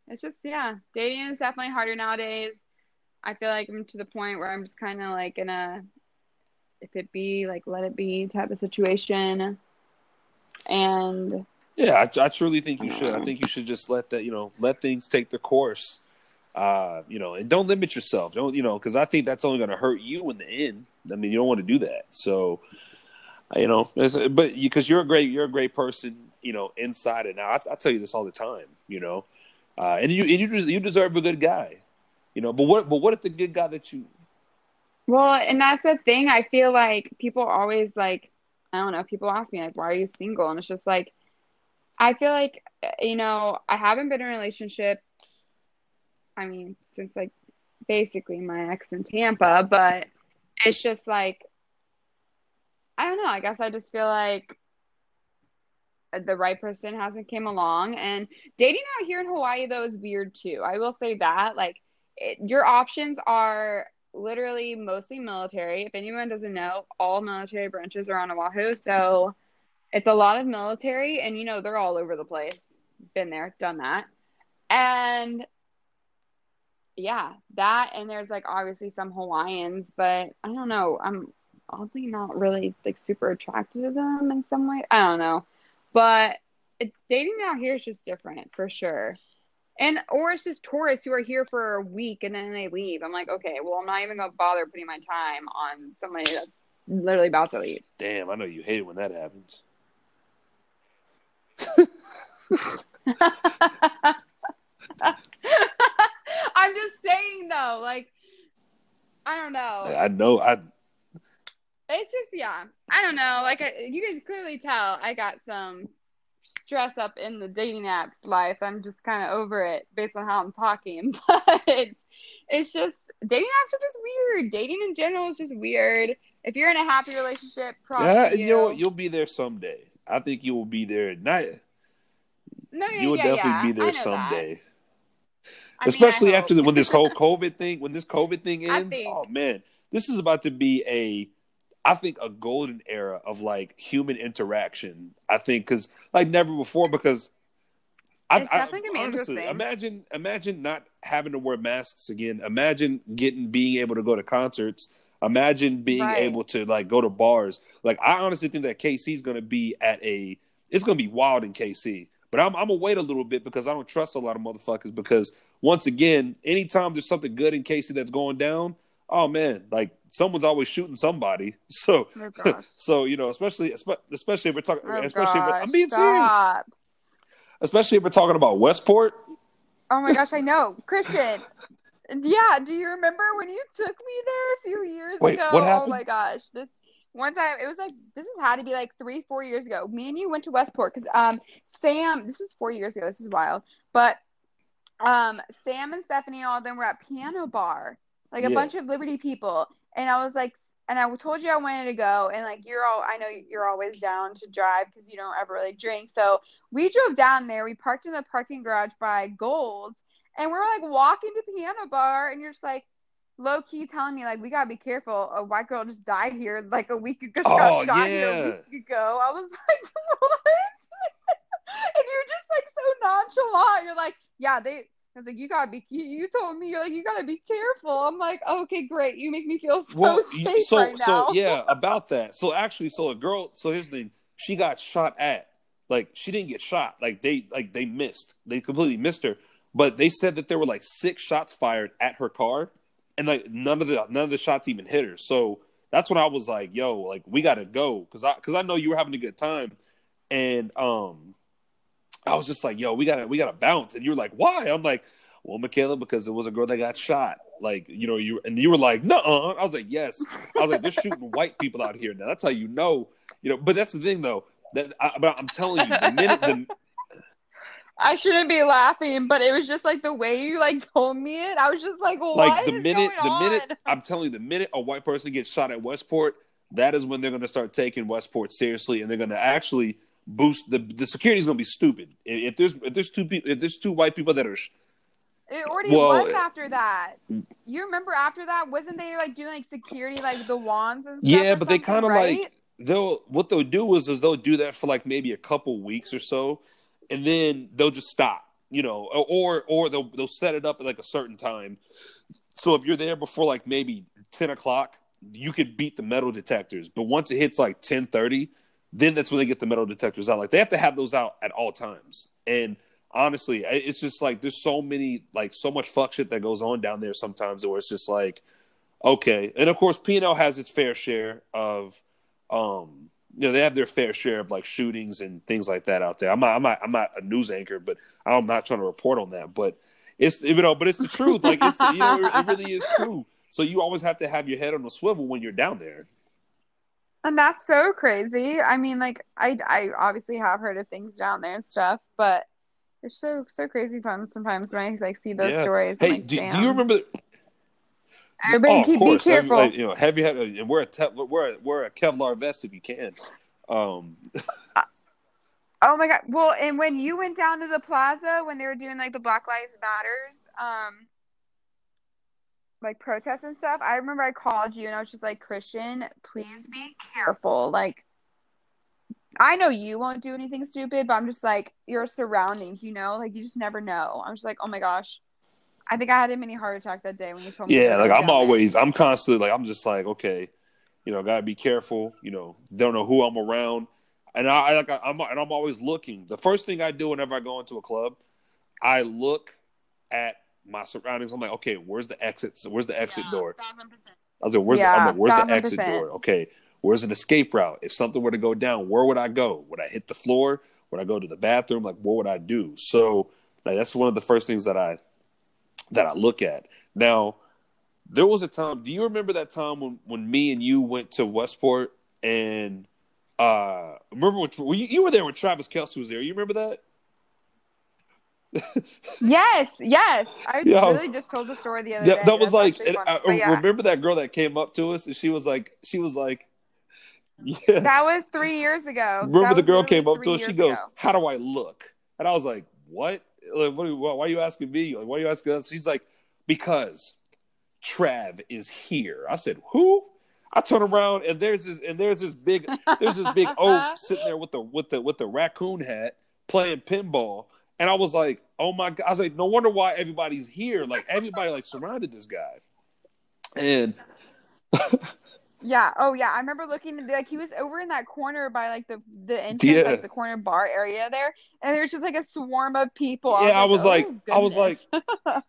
It's just yeah, dating is definitely harder nowadays. I feel like I'm to the point where I'm just kind of like in a, if it be like let it be type of situation, and yeah, I, I truly think you should. I think you should just let that you know let things take their course. Uh, you know, and don't limit yourself. Don't you know? Because I think that's only going to hurt you in the end. I mean, you don't want to do that. So, you know, but because you're a great, you're a great person. You know, inside and out. I, I tell you this all the time. You know, uh, and you and you you deserve a good guy. You know, but what but what if the good guy that you Well, and that's the thing. I feel like people always like I don't know, people ask me like why are you single? And it's just like I feel like you know, I haven't been in a relationship I mean, since like basically my ex in Tampa, but it's just like I don't know, I guess I just feel like the right person hasn't came along and dating out here in Hawaii though is weird too. I will say that like it, your options are literally mostly military. If anyone doesn't know, all military branches are on Oahu, so it's a lot of military, and you know they're all over the place. Been there, done that, and yeah, that and there's like obviously some Hawaiians, but I don't know. I'm oddly not really like super attracted to them in some way. I don't know, but dating out here is just different for sure. And or it's just tourists who are here for a week and then they leave. I'm like, okay, well, I'm not even gonna bother putting my time on somebody that's literally about to leave. Damn, I know you hate it when that happens. I'm just saying though, like, I don't know. I know. I. It's just yeah. I don't know. Like you can clearly tell, I got some stress up in the dating apps life. I'm just kind of over it based on how I'm talking. But it's just dating apps are just weird. Dating in general is just weird. If you're in a happy relationship, yeah, you. will you'll be there someday. I think you will be there. Not. No, yeah, you will yeah, definitely yeah. be there someday. That. I Especially mean, I after the, when this whole COVID thing, when this COVID thing ends. think- Oh man, this is about to be a, I think a golden era of like human interaction. I think because like never before because. I, It's I, definitely gonna honestly, imagine imagine not having to wear masks again. Imagine getting being able to go to concerts. Imagine being Right. able to like go to bars. Like I honestly think that KC is going to be at a. It's going to be wild in KC. But I'm I'm gonna wait a little bit because I don't trust a lot of motherfuckers. Because once again, anytime there's something good in KC that's going down, oh man, like someone's always shooting somebody. So Oh so you know, especially espe- especially if we're talking, Oh especially if we're, I'm gosh, being serious, especially if we're talking about Westport. Oh my gosh, I know. Christian. Yeah, do you remember when you took me there a few years Wait, ago? what happened? Oh my gosh. This one time it was like this has had to be like three, four years ago. Me and you went to Westport because um Sam this is four years ago, this is wild. But um Sam and Stephanie all of them were at piano bar. Like a Yeah. bunch of Liberty people. And I was like and I told you I wanted to go, and like you're all, I know you're always down to drive because you don't ever really drink. So we drove down there. We parked in the parking garage by Gold's, and we're like walking to piano bar, and you're just like low key telling me like we gotta be careful. A white girl just died here like a week ago. She Oh, got shot here yeah. a week ago. I was like, what? and you're just like so nonchalant. You're like, yeah, they. I was like, you gotta be. You, told me you're like, you gotta be careful. I'm like, okay, great. You make me feel so Well, safe so right now. so yeah, about that. So actually, so a girl. So here's the thing: she got shot at. Like she didn't get shot. Like they like they missed. They completely missed her. But they said that there were like six shots fired at her car, and like none of the none of the shots even hit her. So that's when I was like, "Yo, like we gotta go," because I because I know you were having a good time, and um, I was just like, "Yo, we gotta we gotta bounce," and you were like, "Why?" I'm like, "Well, Michaela, because it was a girl that got shot." Like you know you and you were like, "No," I was like, "Yes." I was like, "They're shooting white people out here now." That's how you know, you know. But that's the thing, though. That I, but I'm telling you, the minute the I shouldn't be laughing, but it was just like the way you like told me it. I was just like, what like the minute the minute? I'm telling you, the minute a white person gets shot at Westport, that is when they're going to start taking Westport seriously, and they're going to actually boost the the security is going to be stupid. If there's if there's two people if there's two white people that are It already Well, was after that. You remember after that? Wasn't they like doing like security, like the wands and stuff? yeah, but they kind of right? like they'll what they'll do is is they'll do that for like maybe a couple weeks or so, and then they'll just stop. You know, or or they'll they'll set it up at like a certain time. So if you're there before like maybe ten o'clock, you could beat the metal detectors. But once it hits like ten thirty, then that's when they get the metal detectors out. Like they have to have those out at all times. And honestly, it's just like there's so many like so much fuck shit that goes on down there sometimes where it's just like okay. And of course, P&L has its fair share of um you know they have their fair share of like shootings and things like that out there. I'm not I'm not I'm not a news anchor, but I'm not trying to report on that. But it's you know, but it's the truth. Like it's you know, it really is true. So you always have to have your head on the swivel when you're down there. And that's so crazy. I mean, like I I obviously have heard of things down there and stuff, but it's so so crazy fun sometimes when I like see those yeah. stories. Hey, like, do, do, you remember? Everybody oh, keep, be careful. Like, you know, have you had a, wear a te- wear a, wear a Kevlar vest if you can. Um. oh my god! Well, and when you went down to the plaza when they were doing like the Black Lives Matters, um, like protests and stuff, I remember I called you and I was just like, Christian, please be careful. Like, I know you won't do anything stupid, but I'm just like your surroundings, you know, like you just never know. I'm just like, oh my gosh, I think I had a mini heart attack that day when you told me. Yeah, like I'm always. I'm constantly like, I'm just like, okay, you know, gotta be careful. You know, don't know who I'm around, and I, I like, I'm, and I'm always looking. The first thing I do whenever I go into a club, I look at my surroundings. I'm like, okay, where's the exit? Where's the exit yeah, door? I was like, where's, yeah, the, like, where's the exit door? Okay, where's an escape route? If something were to go down, where would I go? Would I hit the floor? Would I go to the bathroom? Like, what would I do? So, like, that's one of the first things that I that I look at. Now, there was a time. Do you remember that time when when me and you went to Westport and uh remember when you, you were there when Travis Kelce was there? You remember that? Yes, yes. I Yo, literally just told the story the other yeah, day. That was like, I, yeah. remember that girl that came up to us and she was like, she was like, yeah. That was three years ago. Remember the girl came up to us. She goes, ago. "How do I look?" And I was like, "What? Like, what, why are you asking me? Like, why are you asking us?" She's like, "Because Trav is here." I said, "Who?" I turn around and there's this and there's this big there's this big oaf sitting there with the with the with the raccoon hat playing pinball. And I was like, oh my god! I was like, no wonder why everybody's here. Like everybody like surrounded this guy. And yeah, oh yeah, I remember looking like he was over in that corner by like the the entrance, yeah. like the corner bar area there, and there was just like a swarm of people. Yeah, I was like, I was oh, like, oh, I was like.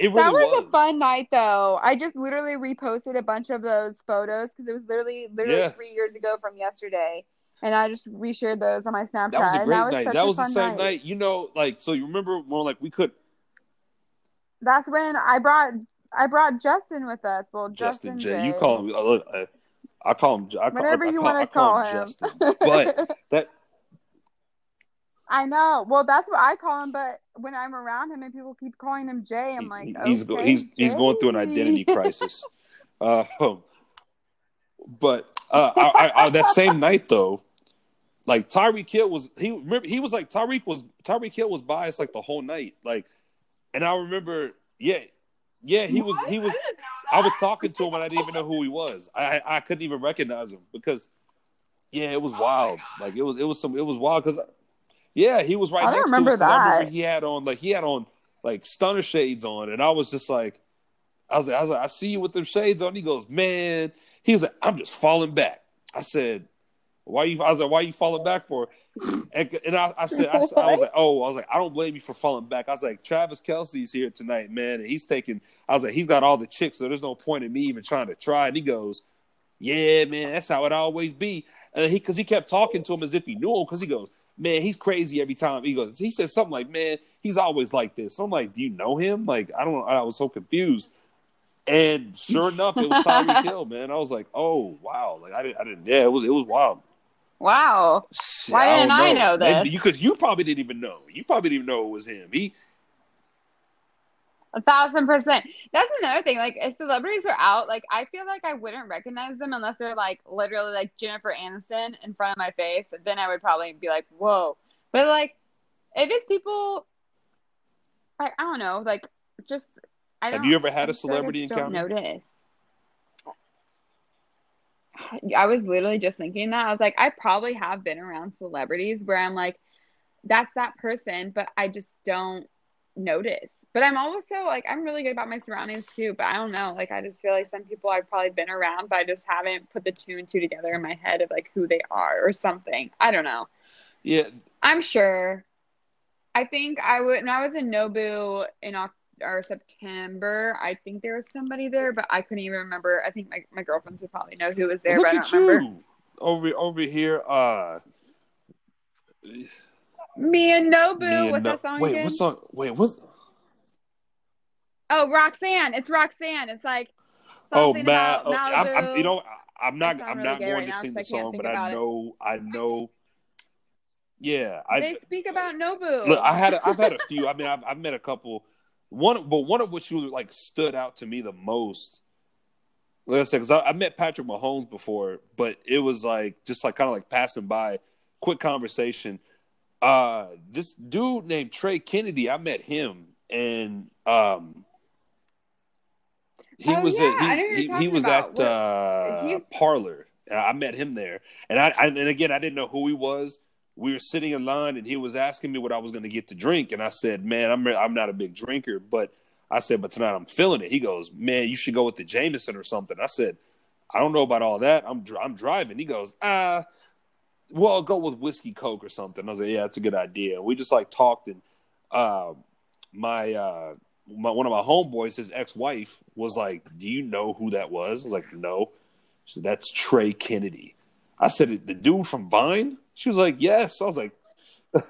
Really that was, was, a fun night, though. I just literally reposted a bunch of those photos because it was literally, literally yeah. three years ago from yesterday and I just reshared those on my Snapchat. That was a great that night. Was that was the same night. night. You know, like so. You remember when like we could. That's when I brought I brought Justin with us. Well, Justin, Justin J. You call him. Uh, look, I, I call him. I call, Whatever I, you want to call, call, him. Justin. But that. I know. Well, that's what I call him. But when I'm around him and people keep calling him Jay, I'm like, he's okay, he's Jay. he's going through an identity crisis. uh, but uh, I, I, that same night though, like Tyreek Hill was he remember he was like Tyreek was Tyreek Hill was biased like the whole night. Like and I remember, yeah, yeah, he was he was I, was talking to him and I didn't even know who he was. I I couldn't even recognize him because yeah, it was oh wild. Like it was it was some it was wild because yeah, he was right I next remember to us. That. I remember he had on like he had on like stunner shades on and I was just like I was like, I was like, I see you with them shades on. He goes, man. He's like, I'm just falling back. I said, why you? I was like, why you falling back for? And, and I, I, said, I, I, was like, oh, I was like, I don't blame you for falling back. I was like, Travis Kelce's here tonight, man, and he's taking. I was like, he's got all the chicks, so there's no point in me even trying to try. And he goes, yeah, man, that's how it always be. And he, because he kept talking to him as if he knew him, because he goes, man, he's crazy every time. He goes, he said something like, man, he's always like this. I'm like, do you know him? Like, I don't. I was so confused. And sure enough, it was Tyreek Hill, man. I was like, oh wow, like I didn't, I didn't. Yeah, it was, it was wild. Wow. Why I didn't I know this? Because you, you probably didn't even know. You probably didn't even know it was him. He a thousand percent. That's another thing. Like, if celebrities are out, like, I feel like I wouldn't recognize them unless they're like literally like Jennifer Aniston in front of my face. Then I would probably be like, whoa. But like, if it's people, like, I don't know, like, just. I Have you ever had a celebrity encounter? Notice. I was literally just thinking that. I was like, I probably have been around celebrities where I'm like, that's that person, but I just don't notice. But I'm also like, I'm really good about my surroundings too. But I don't know. Like, I just feel like some people I've probably been around, but I just haven't put the two and two together in my head of like who they are or something. I don't know. Yeah. I'm sure. I think I would, when I was in Nobu in October or September. I think there was somebody there, but I couldn't even remember. I think my, my girlfriends would probably know who was there, Look but I don't remember. over over here. Uh, Me and Nobu. me and What's No- that song Wait, again? what song? Wait, what's? Oh, Roxanne. It's Roxanne. It's like Oh, about oh, I'm, I'm, you know, I'm not. I'm really not going right to sing the song, but I about it. know. I know. Yeah, I they speak about Nobu. look. I had. A, I've had a few. I mean, I've, I've met a couple. One, but one of which you like stood out to me the most. Like I said, because I, I met Patrick Mahomes before, but it was like just like kind of like passing by, quick conversation. Uh, this dude named Trey Kennedy, I met him, and um, he Oh, was yeah, at he, he, he was about. at What- uh, he's- Parlor. I met him there, and I, I and again I didn't know who he was. We were sitting in line, and he was asking me what I was going to get to drink, and I said, "Man, I'm I'm not a big drinker, but." I said, but tonight I'm feeling it. He goes, man, you should go with the Jameson or something. I said, I don't know about all that. I'm dr- I'm driving. He goes, ah, well, I'll go with whiskey coke or something. I was like, yeah, that's a good idea. We just like talked, and uh, my uh, my one of my homeboys, his ex wife, was like, do you know who that was? I was like, no. She said, that's Trey Kennedy. I said, the dude from Vine. She was like, yes. I was like.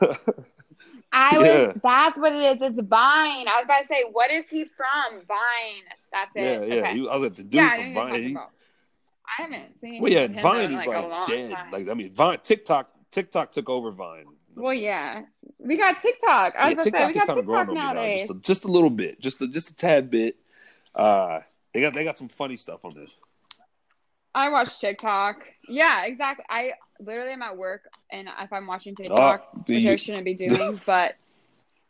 I was. Yeah. That's what it is. It's Vine. I was about to say, what is he from? Vine. That's it. Yeah, yeah. Okay. He- I was like, the dude yeah, from Vine. he- I haven't seen. Well, yeah, Vine in, is like, like, dead. time. Like I mean, Vine, TikTok, TikTok took over Vine. well, yeah, we got TikTok. I was yeah, to say TikTok we got kind of growing TikTok nowadays. just a, just a little bit, just a, just a tad bit. Uh, they got they got some funny stuff on this. I watch TikTok. Yeah, exactly. I literally am at work, and if I'm watching oh, TikTok, Oh, which I shouldn't be doing, but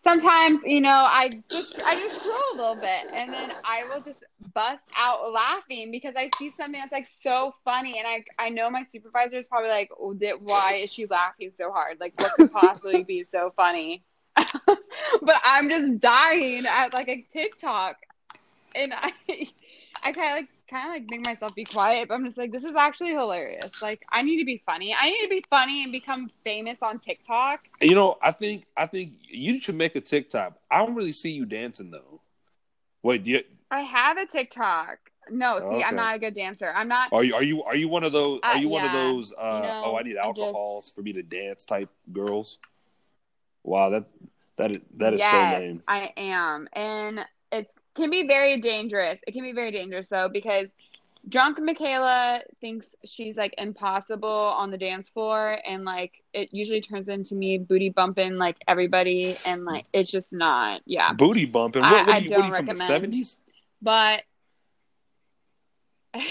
sometimes you know I just I just scroll a little bit, and then I will just bust out laughing because I see something that's like so funny, and I I know my supervisor is probably like, oh, why is she laughing so hard? Like, what could possibly be so funny? but I'm just dying at like a TikTok, and I I kind of like kind of like make myself be quiet, but I'm just like, this is actually hilarious. Like, I need to be funny. I need to be funny and become famous on TikTok. You know, I think I think you should make a TikTok. I don't really see you dancing though. Wait, do you, I have a TikTok. No, see, Okay. I'm not a good dancer. I'm not. are you are you are you one of those? Are Uh, you one of those? Uh, know, oh, I need alcohol just- for me to dance type girls. Wow, that that is that is yes, so lame. I am, and can be very dangerous. It can be very dangerous though because drunk Michaela thinks she's like impossible on the dance floor, and like it usually turns into me booty bumping like everybody, and like it's just not. Yeah, Booty bumping. I- What, what I you, what don't you from the recommend. seventies? but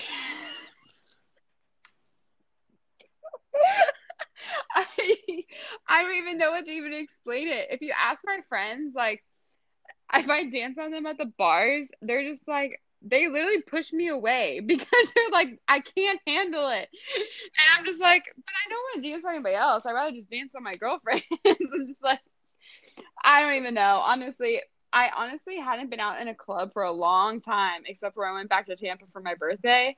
I I don't even know what to even explain it. If you ask my friends, like if I dance on them at the bars, they're just like they literally push me away because they're like, I can't handle it. And I'm just like, but I don't want to dance on anybody else. I'd rather just dance on my girlfriends. I'm just like I don't even know. Honestly, I honestly hadn't been out in a club for a long time, except for I went back to Tampa for my birthday.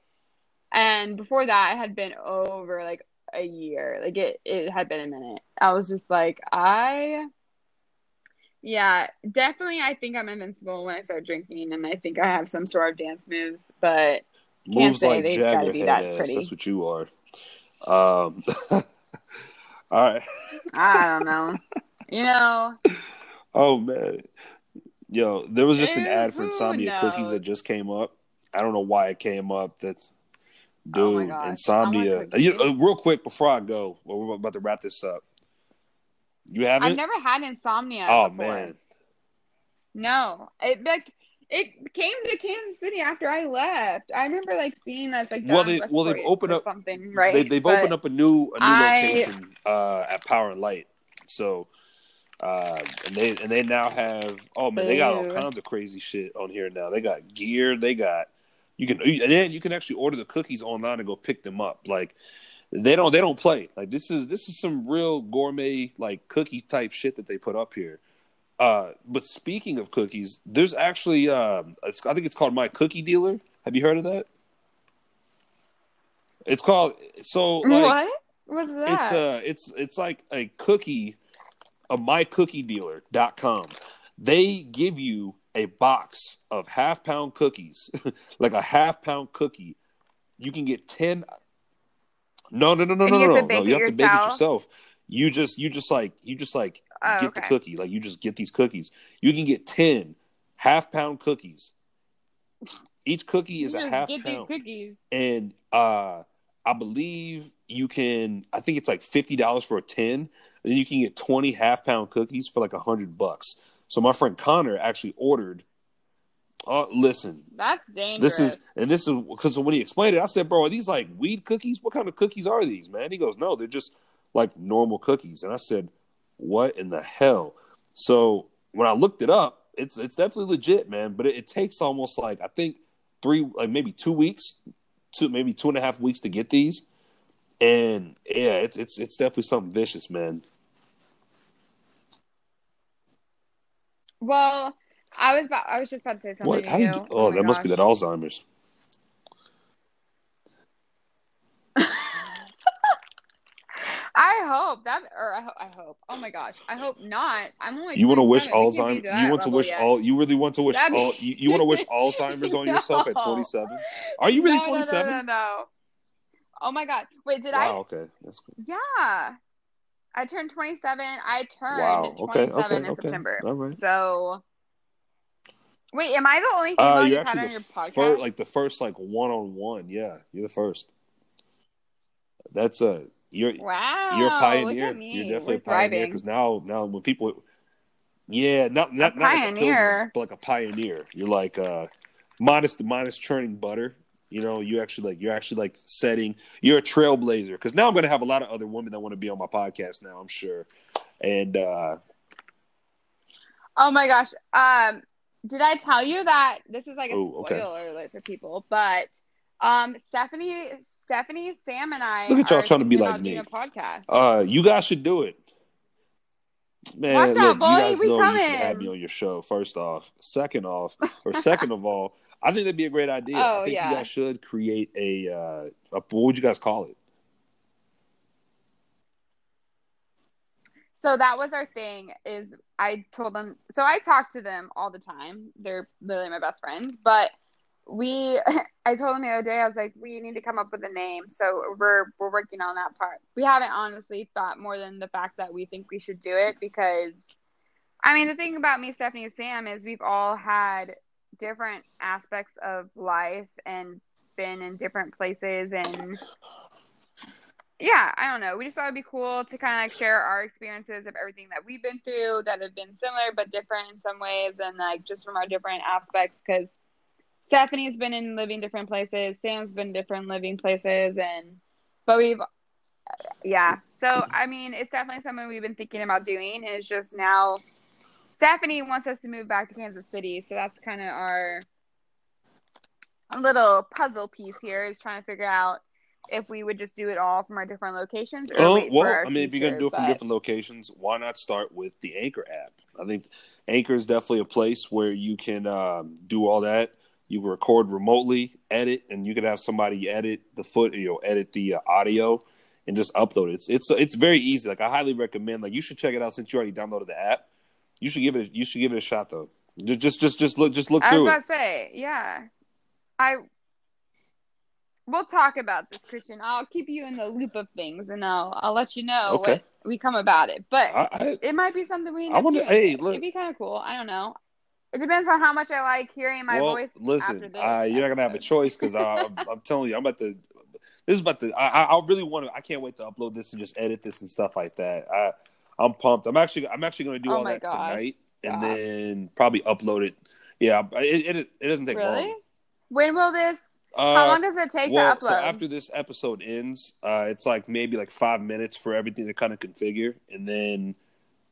And before that, I had been over like a year. Like it, it had been a minute. I was just like, I, yeah, definitely. I think I'm invincible when I start drinking, and I think I have some sort of dance moves. But Moves like Jagger be head that ass. pretty. That's what you are. Um, all right. I don't know. you know, Oh man, yo, there was just an ad for Insomnia cookies that just came up. I don't know why it came up. That's dude, Oh I want Insomnia. You, uh, cookies. real quick before I go, well, we're about to wrap this up. You haven't? I've never had insomnia. oh before. man, No, it like it came to Kansas City after I left. I remember like seeing this like Well, they well they've opened up- something, right? they, they've But opened up a new a new I- location uh, at Power and Light. So, uh, and they and they now have oh man, they got all kinds of crazy shit on here now. They got gear, they got You can and then you can actually order the cookies online and go pick them up. Like they don't they don't play. Like this is this is some real gourmet like cookie type shit that they put up here. Uh, but speaking of cookies, there's actually uh, I think it's called My Cookie Dealer. Have you heard of that? It's called so like, what? What's that? it's uh it's it's like a cookie a mycookiedealer.com. They give you a box of half pound cookies, like a half pound cookie. You can get 10 No, no, no, no, no, you no. have to no. bake You it have to bake it yourself? yourself. You just you just like you just like Oh, get the cookie. Like you just get these cookies. You can get 10 half pound cookies. Each cookie is You a half get pound these cookies. and uh I believe you can I think it's like fifty dollars for a ten, and then you can get twenty half pound cookies for like a hundred bucks. So my friend Connor actually ordered uh listen, That's dangerous. this is and this is because when he explained it, I said, Bro, are these like weed cookies? What kind of cookies are these, man? He goes, No, they're just like normal cookies. And I said, What in the hell? So when I looked it up, it's it's definitely legit, man. But it, it takes almost like I think three, like maybe two weeks, two maybe two and a half weeks to get these. And yeah, it's it's it's definitely something vicious, man. well, I was about, I was just about to say something. What? How did you? Oh, oh, my that must be that. Alzheimer's. I hope that, or I, ho- I hope. Oh my gosh, I hope not. I'm only. You want to wish 27. We can't be Alzheimer's? You want to wish yet. all? You really want to wish That'd be- all? You, you want to wish Alzheimer's on yourself at 27? Are you really No, no, no, 27? No, no, Oh my god! Wait, did Wow. Okay. That's cool. I? Yeah, I turned 27. I turned Wow. Okay. 27 Okay. in Okay. September. All right. So, wait, am I the only female Uh, you've had on your podcast? first, like the first, like one on one. Yeah, you're the first. That's a you're wow, you're a pioneer. You're definitely We're a pioneer because now now when people, yeah, not not A not like a pilgrim, pioneer. but like a pioneer. You're like uh, modest minus churning butter. You know, you actually like you're actually like setting. You're a trailblazer because now I'm going to have a lot of other women that want to be on my podcast now. I'm sure, and uh Oh my gosh. Um, did I tell you that this is like a Oh, okay. spoiler alert for people? But um, Stephanie, Stephanie, Sam, and I Look at y'all are trying to be like me. a podcast. Uh, you guys should do it. Man, Watch out, look, boy, you guys we know you should coming. have me on your show. First off, second off, or second of all, I think that'd be a great idea. Oh, I think yeah. you guys should create a, uh, a what would you guys call it? So that was our thing. Is I told them. So I talk to them all the time. They're literally my best friends. But we, I told them the other day. I was like, we need to come up with a name. So we're we're working on that part. We haven't honestly thought more than the fact that we think we should do it because, I mean, the thing about me, Stephanie, and Sam is we've all had different aspects of life and been in different places and yeah, I don't know. We just thought it'd be cool to kind of like share our experiences of everything that we've been through that have been similar but different in some ways, and like just from our different aspects. Because Stephanie's been in living different places, Sam's been different living places, and but we've yeah. So I mean, it's definitely something we've been thinking about doing. And it's just now Stephanie wants us to move back to Kansas City, so that's kind of our little puzzle piece here is trying to figure out if we would just do it all from our different locations Oh, well, I mean, if you're gonna do it from different locations, why not start with the Anchor app? I think Anchor is definitely a place where you can um, do all that. You can record remotely, edit, and you can have somebody edit the foot, you know, edit the uh, audio, and just upload it. It's it's it's very easy. Like I highly recommend. Like you should check it out since you already downloaded the app. You should give it. You should give it a shot though. Just just just just look just look I was through about it. to say, yeah. I we'll talk about this, Christian. I'll keep you in the loop of things, and I'll I'll let you know Okay. what we come about it. But I, I it might be something we. End I up wonder- hey, look- it'd be kind of cool. I don't know. It depends on how much I like hearing my well, voice. listen, after this uh, you're not gonna have a choice because I'm, I'm telling you, I'm about to. This is about to. I, I I really want to. I can't wait to upload this and just edit this and stuff like that. I, I'm pumped. I'm actually. I'm actually gonna do Oh all that gosh, tonight stop. and then probably upload it. Yeah, it it, it doesn't take Really? long. When will this? Uh, how long does it take well, to upload? so after this episode ends, uh, it's like maybe like five minutes for everything to kind of configure, and then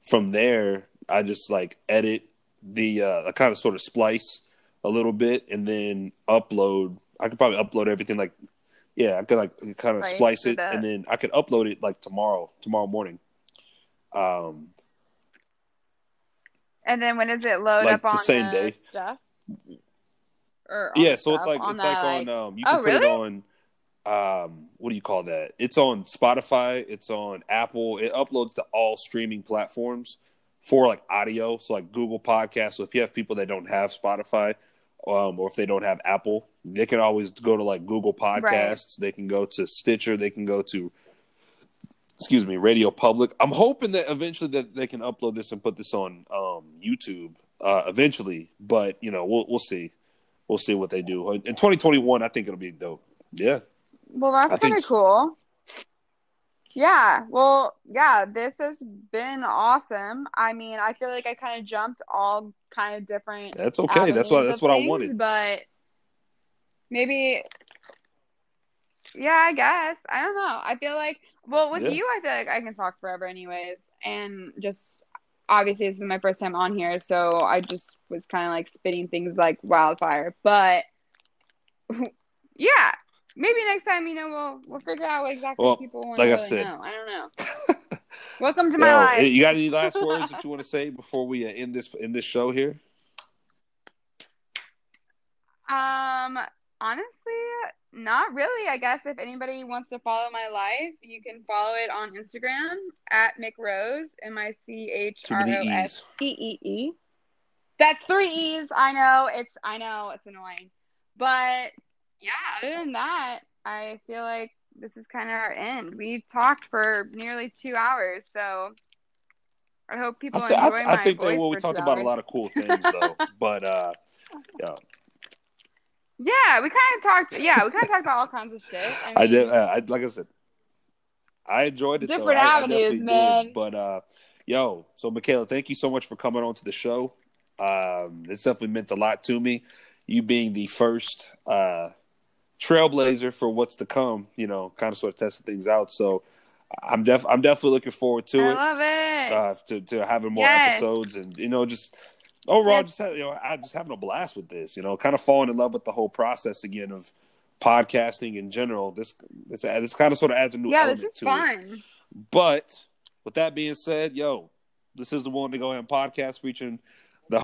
from there, I just like edit the, uh, I kind of sort of splice a little bit, and then upload. I could probably upload everything like, yeah, I could like kind of Right, splice it, and then I could upload it like tomorrow, tomorrow morning. Um, And then when does it load Like up the on same the day. stuff? Or yeah, so it's like it's like on um, you Oh, can put really? it on um, what do you call that? It's on Spotify, it's on Apple. It uploads to all streaming platforms for like audio, so like Google Podcasts. So if you have people that don't have Spotify, um, or if they don't have Apple, they can always go to like Google Podcasts. They can go to Stitcher. They can go to excuse me, Radio Public. I'm hoping that eventually that they can upload this and put this on um, YouTube uh, eventually, but you know we'll we'll see. We'll see what they do in 2021. I think it'll be dope. Yeah. Well, that's kind of so. cool. Yeah. Well, yeah, this has been awesome. I mean, I feel like I kind of jumped all kind of different That's okay. That's what that's what I wanted. But maybe, yeah, I guess. I don't know. I feel like, well, with Yeah. you, I feel like I can talk forever, anyways. And just obviously, this is my first time on here, so I just was kind of like spitting things like wildfire. But yeah, maybe next time, you know, we'll we'll figure out what exactly Well, people want like I to really said. know. I don't know. Welcome to my Yo, life. you got any last words that you want to say before we uh, end this end this show here? Um, honestly, not really. I guess if anybody wants to follow my life, you can follow it on Instagram at McRose, M I C H R O. S E E E. That's three E's. I know it's. I know it's annoying, but yeah. Other than that, I feel like this is kind of our end. We talked for nearly two hours, so I hope people I, th- I, enjoy th- my I think that well, we talked about a lot of cool things though. but uh, yeah, Yeah, we kind of talked. Yeah, we kind of talked about all kinds of shit. I, I did. Uh, I, like I said, I enjoyed it. though. Different I avenues, definitely did. man. But uh, yo, so Michaela, thank you so much for coming on to the show. Um, it's definitely meant a lot to me. You being the first uh, trailblazer for what's to come, you know, kind of sort of testing things out. So I'm def I'm definitely looking forward to it. I it. love it. uh, to to having more Yes. episodes and you know just Oh, overall Yes. just have, you know I just having a blast with this. You know, kind of falling in love with the whole process again of podcasting in general. This this this kind of sort of adds a new yeah, element this is to it. fun. But with that being said, yo, this is the one to go ahead and podcast featuring the